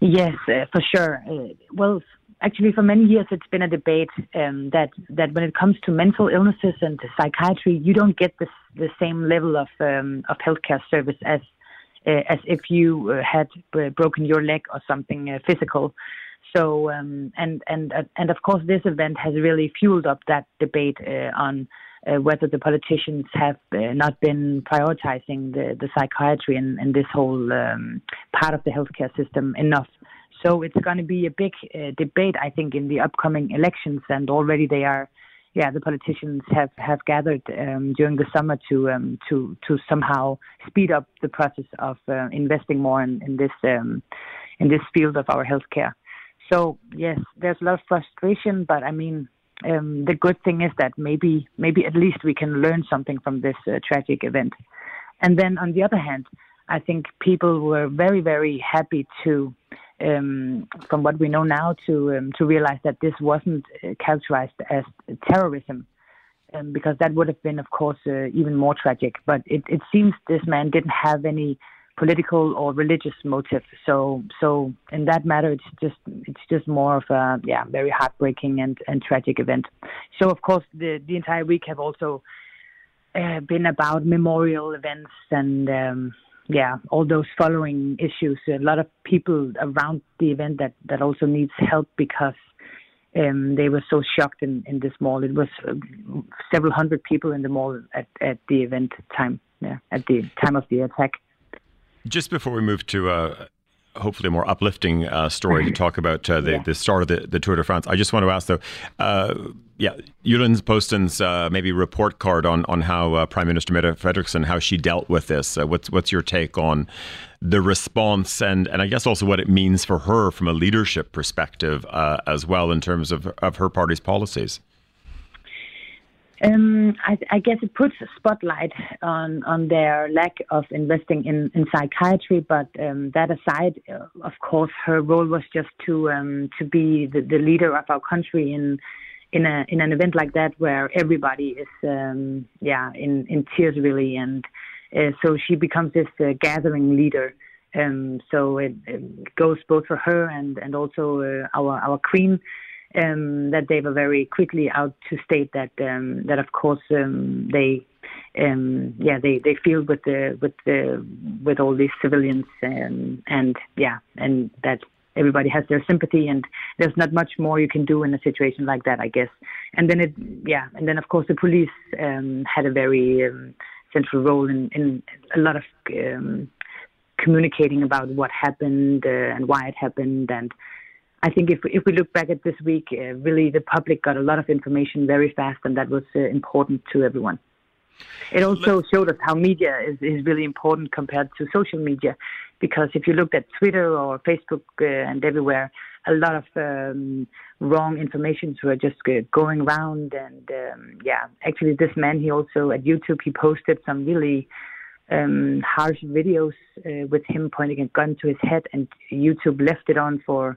Yes, uh, for sure. Uh, well, actually, for many years, it's been a debate um, that that when it comes to mental illnesses and psychiatry, you don't get this, the same level of um, of healthcare service as as if you uh, had broken your leg or something uh, physical. So um, and and and of course, this event has really fueled up that debate on. Uh, whether the politicians have uh, not been prioritizing the, the psychiatry and, and this whole um, part of the healthcare system enough. So it's going to be a big uh, debate, I think, in the upcoming elections, and already they are yeah, the politicians have have gathered um, during the summer to um, to to somehow speed up the process of uh, investing more in, in this um, in this field of our healthcare. So yes, there's a lot of frustration, but I mean, um, the good thing is that maybe maybe at least we can learn something from this uh, tragic event. And then on the other hand, I think people were very very happy to um, from what we know now, to um, to realize that this wasn't uh, characterized as terrorism, um, because that would have been, of course, uh, even more tragic. But it, it seems this man didn't have any political or religious motive. So so in that matter, it's just it's just more of a yeah very heartbreaking and, and tragic event. So of course the the entire week have also uh, been about memorial events and um, yeah, all those following issues. A lot of people around the event that, that also needs help because um, they were so shocked in, in this mall. It was uh, several hundred people in the mall at, at the event time, yeah, at the time of the attack. Just before we move to uh, hopefully a more uplifting uh, story to talk about uh, the, yeah. the start of the, the Tour de France. I just want to ask though, uh, yeah, Jyllands-Posten's uh, maybe report card on on how uh, Prime Minister Mette Frederiksen how she dealt with this. Uh, what's what's your take on the response and and I guess also what it means for her from a leadership perspective as well in terms of of her party's policies. Um, I, I, guess it puts a spotlight on, on their lack of investing in, in psychiatry, but um, that aside, uh, of course, her role was just to um, to be the, the, leader of our country in in a in an event like that where everybody is um, yeah in, in tears really, and uh, so she becomes this uh, gathering leader. Um, so it, it, goes both for her and and also uh, our our queen um, that they were very quickly out to state that um, that of course um, they um, yeah they, they feel with the with the with all these civilians and and yeah and that everybody has their sympathy and there's not much more you can do in a situation like that I guess. And then it yeah and then of course the police um, had a very um, central role in, in a lot of communicating about what happened uh, and why it happened and I think if if we look back at this week, uh, really the public got a lot of information very fast, and that was uh, important to everyone. It also showed us how media is, is really important compared to social media, because if you looked at Twitter or Facebook uh, and everywhere, a lot of um, wrong information were just uh, going around. And um, yeah, actually, this man he also at YouTube he posted some really um, harsh videos uh, with him pointing a gun to his head, and YouTube left it on for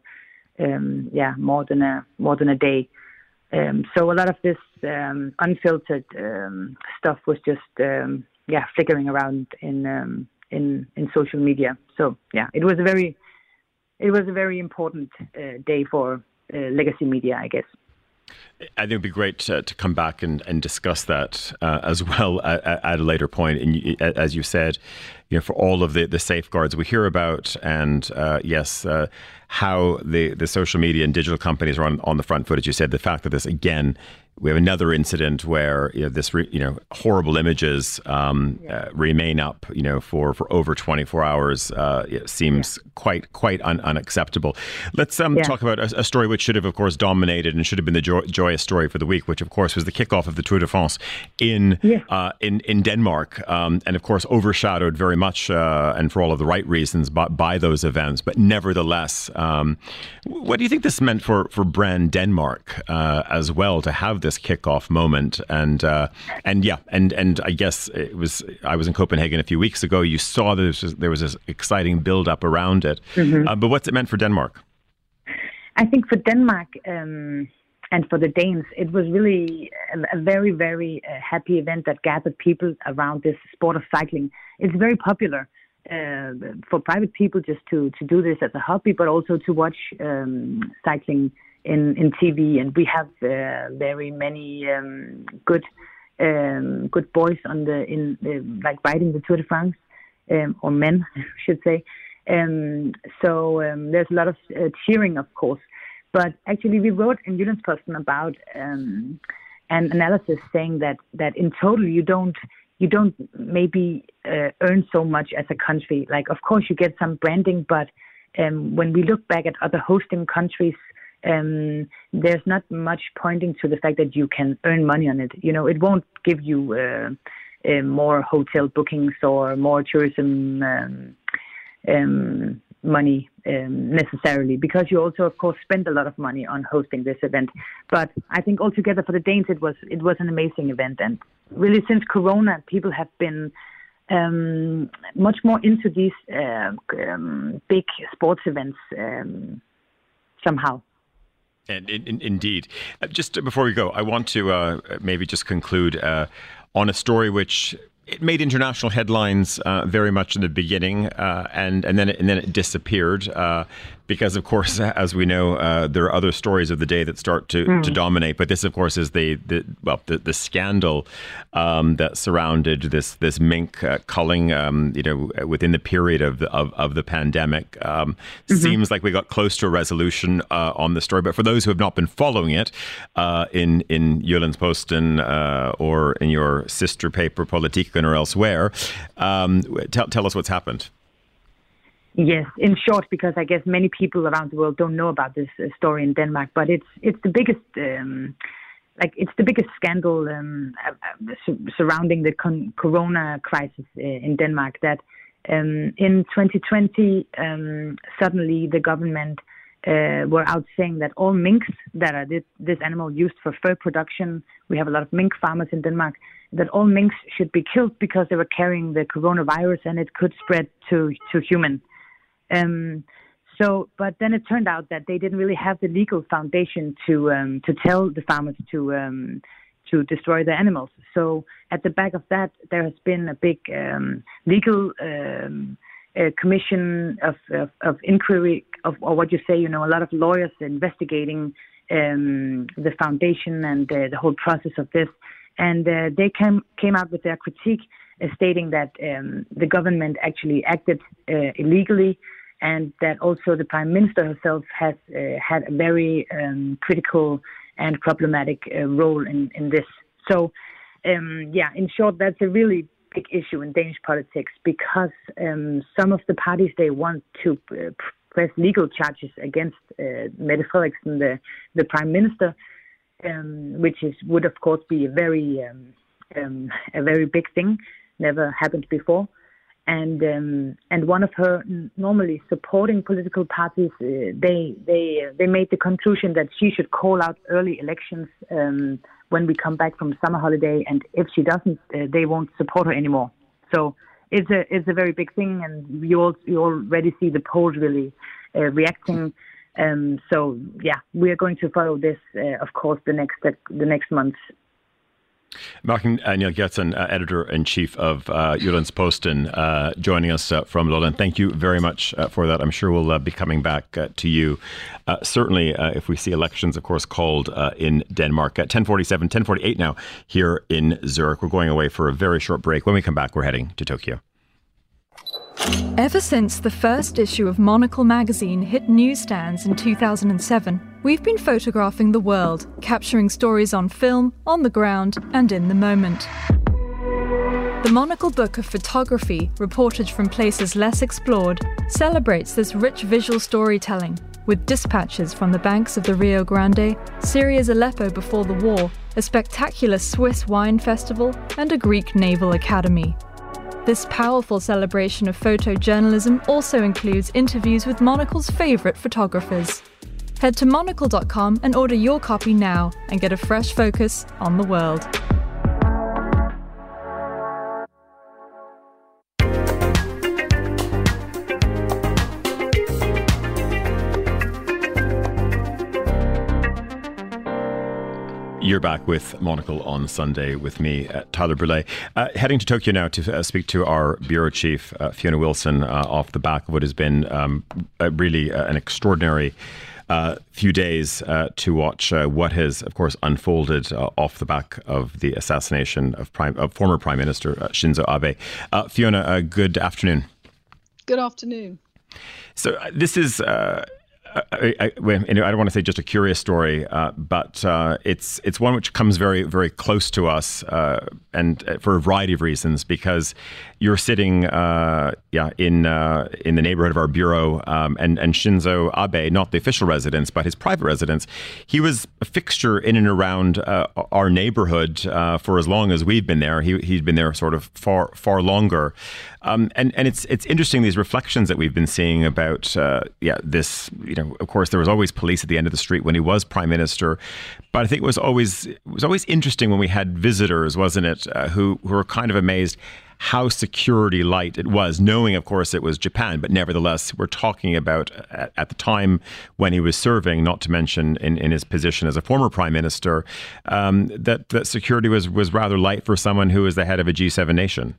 um, yeah more than a more than a day. Um, so a lot of this um, unfiltered um, stuff was just um, yeah flickering around in um, in in social media. So yeah, it was a very it was a very important uh, day for uh, legacy media, I guess. I think it'd be great to, to come back and, and discuss that uh, as well at, at, a later point. And you, as you said, you know, for all of the, the safeguards we hear about, and uh, yes, uh, how the, the social media and digital companies are on, on the front foot, as you said, the fact that this again we have another incident where you know, this re, you know horrible images um, yeah. uh, remain up you know for, for over 24 hours uh, it seems yeah. quite quite un- unacceptable. Let's um, yeah. talk about a, a, story which should have of course dominated and should have been the joy, joy joyous story for the week, which of course was the kickoff of the Tour de France in uh, in in Denmark, um, and of course overshadowed very much, uh, and for all of the right reasons, by, by those events. But nevertheless, um, what do you think this meant for for brand Denmark uh, as well to have this kickoff moment? And uh, and yeah, and and I guess it was I was in Copenhagen a few weeks ago. You saw there was there was this exciting build up around it. Uh, but what's it meant for Denmark? I think for Denmark um, and for the Danes, it was really a, a very, very uh, happy event that gathered people around this sport of cycling. It's very popular uh, for private people just to, to do this as a hobby, but also to watch um, cycling in, in TV. And we have uh, very many um, good um, good boys on the in uh, like riding the Tour de France, um, or men, I should say. Um, so um, there's a lot of uh, cheering, of course. But actually, we wrote in Jyllands-Posten about um, an analysis saying that that in total you don't you don't maybe uh, earn so much as a country. Like, of course, you get some branding, but when we look back at other hosting countries, um, there's not much pointing to the fact that you can earn money on it. You know, it won't give you uh, uh, more hotel bookings or more tourism um, um, money um, necessarily, because you also, of course, spend a lot of money on hosting this event. But I think altogether for the Danes, it was it was an amazing event, and really since Corona, people have been um, much more into these uh, um, big sports events somehow. And in, in, indeed, uh, just before we go, I want to uh, maybe just conclude uh, on a story which it made international headlines uh, very much in the beginning, uh, and and then it, and then it disappeared uh, because, of course, as we know, uh, there are other stories of the day that start to, Hmm. to dominate. But this, of course, is the, the well the, the scandal um, that surrounded this this mink uh, culling, um, you know, within the period of the of, of the pandemic. Um, Seems like we got close to a resolution uh, on the story. But for those who have not been following it uh, in in Jyllands-Posten uh, or in your sister paper Politiken or elsewhere, um, tell tell us what's happened. Yes, in short, because I guess many people around the world don't know about this uh, story in Denmark, but it's it's the biggest, um, like it's the biggest scandal um, uh, uh, su- surrounding the con- Corona crisis uh, in Denmark. That um, in 2020, um, suddenly the government uh, were out saying that all minks that are this, this animal used for fur production, we have a lot of mink farmers in Denmark, that all minks should be killed because they were carrying the coronavirus and it could spread to to human. Um, so, but then it turned out that they didn't really have the legal foundation to um, to tell the farmers to um, to destroy the animals. So, at the back of that, there has been a big um, legal um, uh, commission of, of, of inquiry of or what you say. You know, a lot of lawyers investigating um, the foundation and uh, the whole process of this, and uh, they came came out with their critique, uh, stating that um, the government actually acted uh, illegally and that also the prime minister herself has uh, had a very um, critical and problematic uh, role in, in this. So, um, yeah, in short, that's a really big issue in Danish politics because um, some of the parties they want to uh, press legal charges against uh, Mette Frederiksen, the the prime minister, um, which is would of course be a very um, um, a very big thing, never happened before and um, and one of her normally supporting political parties, uh, they they uh, they made the conclusion that she should call out early elections um, when we come back from summer holiday, and if she doesn't, uh, they won't support her anymore. So it's a it's a very big thing, and you all you already see the polls really uh, reacting. Um, so yeah, we are going to follow this, uh, of course, the next the next months. Martin uh, Neel Gjertsen, uh, editor in chief of uh, Jyllands-Posten, uh, joining us uh, from Lolland. Thank you very much uh, for that. I'm sure we'll uh, be coming back to you. Certainly, if we see elections, of course, called in Denmark at 1047, 1048 now here in Zurich. We're going away for a very short break. When we come back, we're heading to Tokyo. Ever since the first issue of Monocle magazine hit newsstands in 2007, we've been photographing the world, capturing stories on film, on the ground, and in the moment. The Monocle Book of Photography, reported from places less explored, celebrates this rich visual storytelling with dispatches from the banks of the Rio Grande, Syria's Aleppo before the war, a spectacular Swiss wine festival, and a Greek naval academy. This powerful celebration of photojournalism also includes interviews with Monocle's favourite photographers. Head to monocle.com and order your copy now and get a fresh focus on the world. You're back with Monocle on Sunday with me, uh, Tyler Brûlé. Uh, heading to Tokyo now to uh, speak to our bureau chief, uh, Fiona Wilson, uh, off the back of what has been um, really uh, an extraordinary few days to watch what has, of course, unfolded off the back of the assassination of, Prime, of former Prime Minister Shinzo Abe. Fiona, good afternoon. Good afternoon. So this is I, I, I, don't want to say just a curious story, uh, but uh, it's it's one which comes very very close to us, uh, and uh, for a variety of reasons. Because you're sitting, uh, yeah, in uh, in the neighborhood of our bureau, um, and and Shinzo Abe, not the official residence, but his private residence, he was a fixture in and around our neighborhood for as long as we've been there. He he'd been there sort of far far longer. Um, and and it's it's interesting these reflections that we've been seeing about uh, yeah this you know of course there was always police at the end of the street when he was prime minister, but I think it was always it was always interesting when we had visitors, wasn't it, uh, who who were kind of amazed how security light it was, knowing, of course, it was Japan, but nevertheless, we're talking about at, at the time when he was serving, not to mention in, in his position as a former prime minister, um, that, that security was, was rather light for someone who was the head of a G7 nation.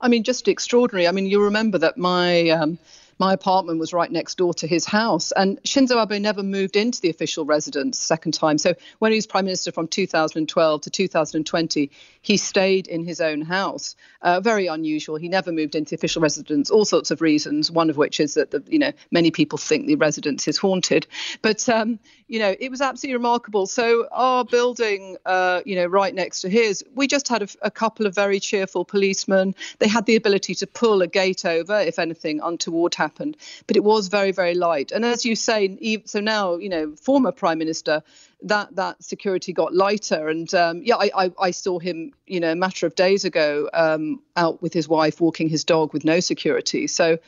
I mean, just extraordinary. I mean, you remember that my um, my apartment was right next door to his house. And Shinzo Abe never moved into the official residence second time. So when he was prime minister from 2012 to 2020, he stayed in his own house. Uh, very unusual. He never moved into the official residence. All sorts of reasons. One of which is that the, you know many people think the residence is haunted. But um, you know it was absolutely remarkable. So our building, uh, you know, right next to his, we just had a, a couple of very cheerful policemen. They had the ability to pull a gate over if anything untoward happened. But it was very, very light. And as you say, so now, you know, former Prime Minister, that that security got lighter. And um, yeah, I, I, I, saw him, you know, a matter of days ago um, out with his wife walking his dog with no security. So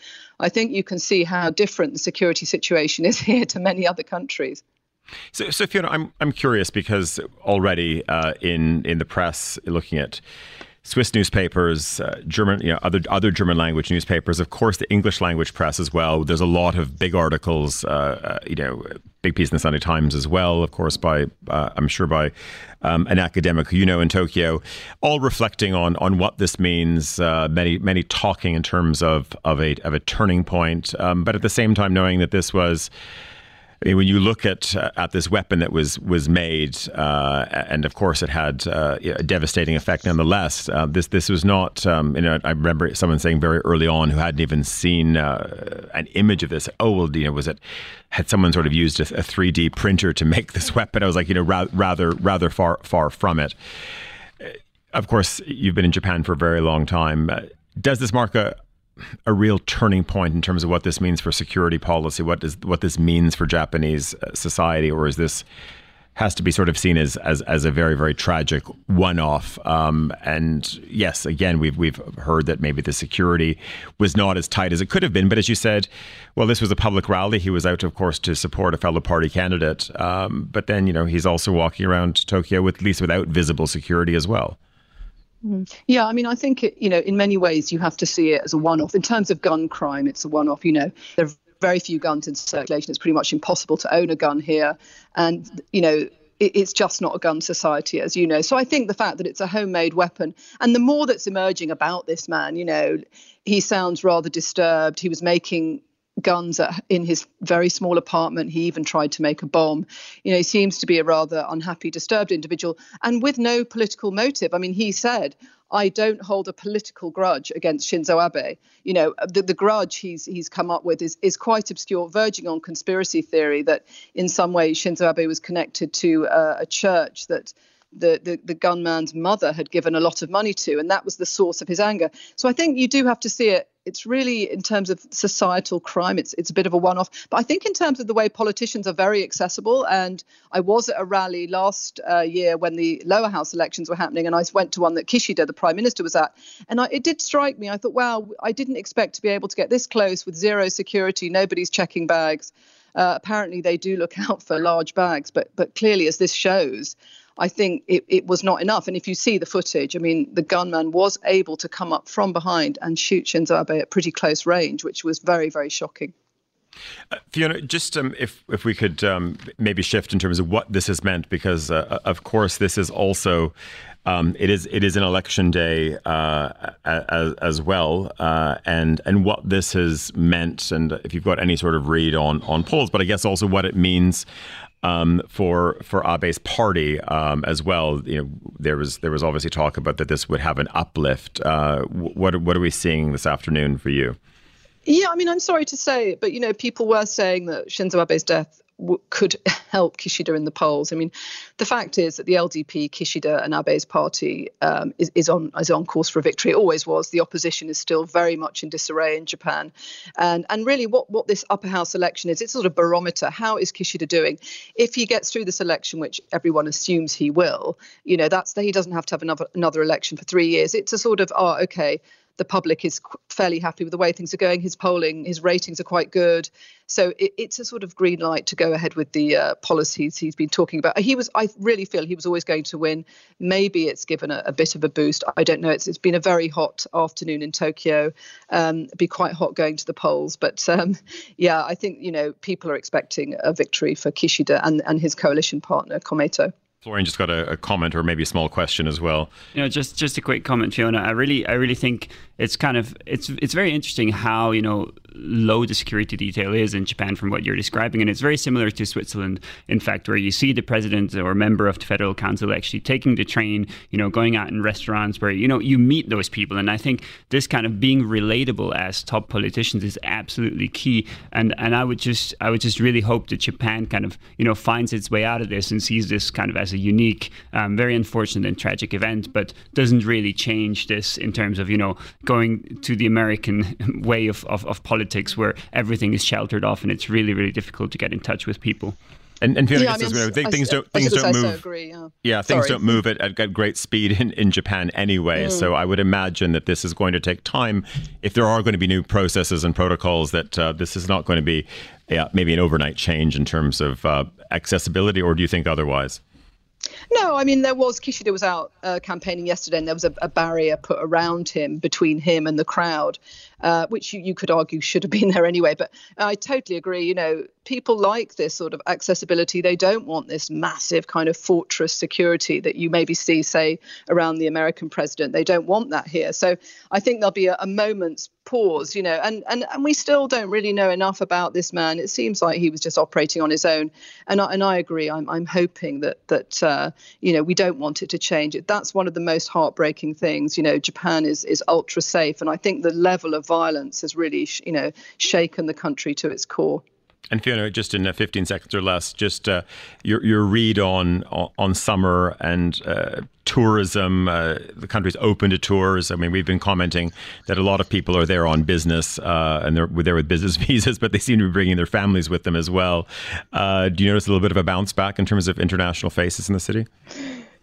I think you can see how different the security situation is here to many other countries. So, so Fiona, I'm I'm curious because already uh, in in the press, looking at Swiss newspapers, uh, German, you know, other other German language newspapers, of course, the English language press as well. There's a lot of big articles, uh, uh, you know, big piece in the Sunday Times as well, of course, by uh, I'm sure by um, an academic you know in Tokyo, all reflecting on on what this means. Uh, many many talking in terms of of a of a turning point, um, but at the same time knowing that this was. I mean, when you look at uh, at this weapon that was was made, uh, and of course it had uh, a devastating effect. Nonetheless, uh, this this was not. Um, you know, I remember someone saying very early on who hadn't even seen uh, an image of this. Oh well, you know, was it had someone sort of used a three D printer to make this weapon? I was like, you know, ra- rather rather far far from it. Uh, of course, you've been in Japan for a very long time. Does this mark a, a real turning point in terms of what this means for security policy, what does what this means for Japanese uh, society, or is this has to be sort of seen as as, as a very very tragic one off? Um, and yes, again, we've we've heard that maybe the security was not as tight as it could have been, but as you said, well, this was a public rally. He was out, of course, to support a fellow party candidate, um, but then you know he's also walking around Tokyo with at least without visible security as well. Mm-hmm. Yeah, I mean, I think it, you know, in many ways, you have to see it as a one-off. In terms of gun crime, it's a one-off. You know, there are very few guns in circulation. It's pretty much impossible to own a gun here, and you know, it's just not a gun society, as you know. So I think the fact that it's a homemade weapon, and the more that's emerging about this man, you know, he sounds rather disturbed. He was making guns in his very small apartment. He even tried to make a bomb. You know, he seems to be a rather unhappy, disturbed individual, and with no political motive. I mean, he said, "I don't hold a political grudge against Shinzo Abe." You know, the, the grudge he's he's come up with is is quite obscure, verging on conspiracy theory that in some way Shinzo Abe was connected to uh, a church that. The, the, the gunman's mother had given a lot of money to, and that was the source of his anger. So I think you do have to see it it's really in terms of societal crime, it's it's a bit of a one-off. But I think in terms of the way politicians are very accessible, and I was at a rally last uh, year when the lower house elections were happening, and I went to one that Kishida, the prime minister, was at, and I, it did strike me. I thought, wow, I didn't expect to be able to get this close with zero security, nobody's checking bags. Uh, apparently, they do look out for large bags, but but clearly, as this shows, I think it, it was not enough. And if you see the footage, I mean, the gunman was able to come up from behind and shoot Shinzo Abe at pretty close range, which was very, very shocking. Uh, Fiona, just um, if if we could um, maybe shift in terms of what this has meant, because uh, of course this is also um, it is it is an election day uh, as, as well, uh, and and what this has meant, and if you've got any sort of read on on polls, but I guess also what it means um, for for Abe's party um, as well. You know, there was there was obviously talk about that this would have an uplift. Uh, what what are we seeing this afternoon for you? Yeah, I mean, I'm sorry to say, but you know, people were saying that Shinzo Abe's death w- could help Kishida in the polls. I mean, the fact is that the LDP, Kishida, and Abe's party um, is, is on is on course for a victory. It always was. The opposition is still very much in disarray in Japan, and and really, what what this upper house election is, it's sort of barometer. How is Kishida doing? If he gets through this election, which everyone assumes he will, you know, that's that he doesn't have to have another another election for three years. It's a sort of oh, okay the public is fairly happy with the way things are going. His polling, his ratings are quite good. So it, it's a sort of green light to go ahead with the uh, policies he's been talking about. He was, I really feel he was always going to win. Maybe it's given a, a bit of a boost. I don't know. It's it's been a very hot afternoon in Tokyo. Um, be quite hot going to the polls, but um, yeah, I think you know people are expecting a victory for Kishida and and his coalition partner Komeito. Florian just got a, a, comment or maybe a small question as well. You know, just just a quick comment, Fiona. I really, I really think it's kind of it's it's very interesting how you know low the security detail is in Japan from what you're describing, and it's very similar to Switzerland, in fact, where you see the president or member of the federal council actually taking the train, you know, going out in restaurants where you know you meet those people, and I think this kind of being relatable as top politicians is absolutely key, and and I would just I would just really hope that Japan kind of you know finds its way out of this and sees this kind of as a unique, um, very unfortunate and tragic event, but doesn't really change this in terms of you know going to the American way of, of, of, politics where everything is sheltered off and it's really, really difficult to get in touch with people. And, and Fiona yeah, I mean, you know, things don't things don't move. Agree, yeah. yeah. things Sorry. don't move at, at, great speed in, in Japan anyway. Mm. So I would imagine that this is going to take time. If there are going to be new processes and protocols, that uh, this is not going to be yeah, maybe an overnight change in terms of uh, accessibility. Or do you think otherwise? No, I mean there was Kishida was out uh, campaigning yesterday, and there was a, a, barrier put around him between him and the crowd, uh, which you, you could argue should have been there anyway. But I totally agree. You know, people like this sort of accessibility. They don't want this massive kind of fortress security that you maybe see, say, around the American president. They don't want that here. So I think there'll be a, a moment's pause, you know, and, and and we still don't really know enough about this man. It seems like he was just operating on his own, and I, and I agree. I'm I'm hoping that that uh, you know we don't want it to change. That's one of the most heartbreaking things. You know, Japan is is ultra safe, and I think the level of violence has really you know shaken the country to its core. And Fiona, just in uh, 15 seconds or less, just uh, your your read on on summer and uh, tourism. Uh, the country's open to tours. I mean, we've been commenting that a lot of people are there on business uh, and they're there with business visas, but they seem to be bringing their families with them as well. Uh, do you notice a little bit of a bounce back in terms of international faces in the city?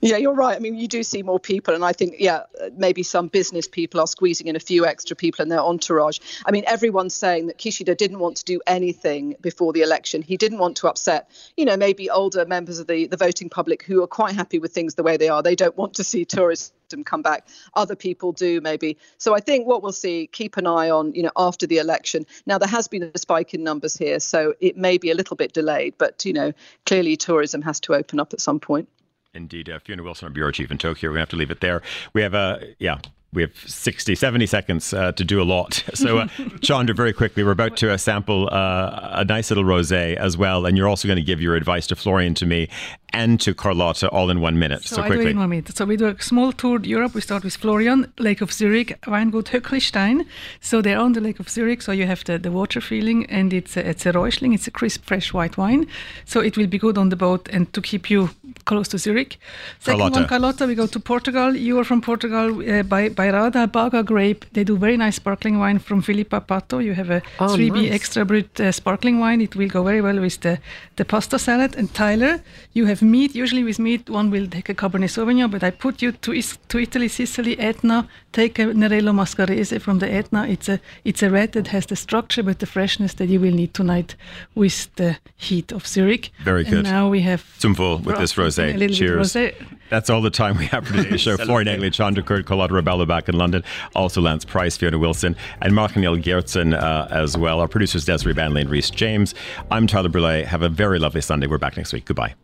Yeah, you're right. I mean, you do see more people, and I think, yeah, maybe some business people are squeezing in a few extra people in their entourage. I mean, everyone's saying that Kishida didn't want to do anything before the election. He didn't want to upset, you know, maybe older members of the, the voting public who are quite happy with things the way they are. They don't want to see tourism come back. Other people do, maybe. So I think what we'll see, keep an eye on, you know, after the election. Now, there has been a spike in numbers here, so it may be a little bit delayed, but, you know, clearly tourism has to open up at some point. Indeed. Uh, Fiona Wilson, our bureau chief in Tokyo. We're going to have to leave it there. We have uh, yeah, we have 60, 70 seconds uh, to do a lot. So, uh, Chandra, very quickly, we're about to uh, sample uh, a nice little rosé as well. And you're also going to give your advice to Florian to me and to Carlotta all in one minute. So, So, I do it in one minute. So we do a small tour of Europe. We start with Florian, Lake of Zurich, Weingut Höcklistein. So they're on the Lake of Zurich. So you have the, the water feeling, and it's a, it's a Räuschling. It's a crisp, fresh white wine. So it will be good on the boat and to keep you close to Zurich. Second Carlotta. one, Carlotta. We go to Portugal. You are from Portugal. Uh, by Bairrada Baga grape. They do very nice sparkling wine from Filipa Pato. You have a Oh, 3B nice. extra brut uh, sparkling wine. It will go very well with the, the pasta salad. And Tyler, you have meat. Usually with meat, one will take a Cabernet Sauvignon, but I put you to, Is- to Italy, Sicily, Etna. Take a Nerello Mascalese from the Etna. It's a it's a red that has the structure but the freshness that you will need tonight with the heat of Zurich. Very And good. now we have Zum Wohl with this A rosé. Cheers. rosé. That's all the time we have for today's show. Florian Egli, Chandrakurt, Carlotta Rebelo back in London. Also Lance Price, Fiona Wilson, and Mark Neel Gjertsen uh, as well. Our producers Desiree Banley and Reese James. I'm Tyler Brûlé. Have a very lovely Sunday. We're back next week. Goodbye.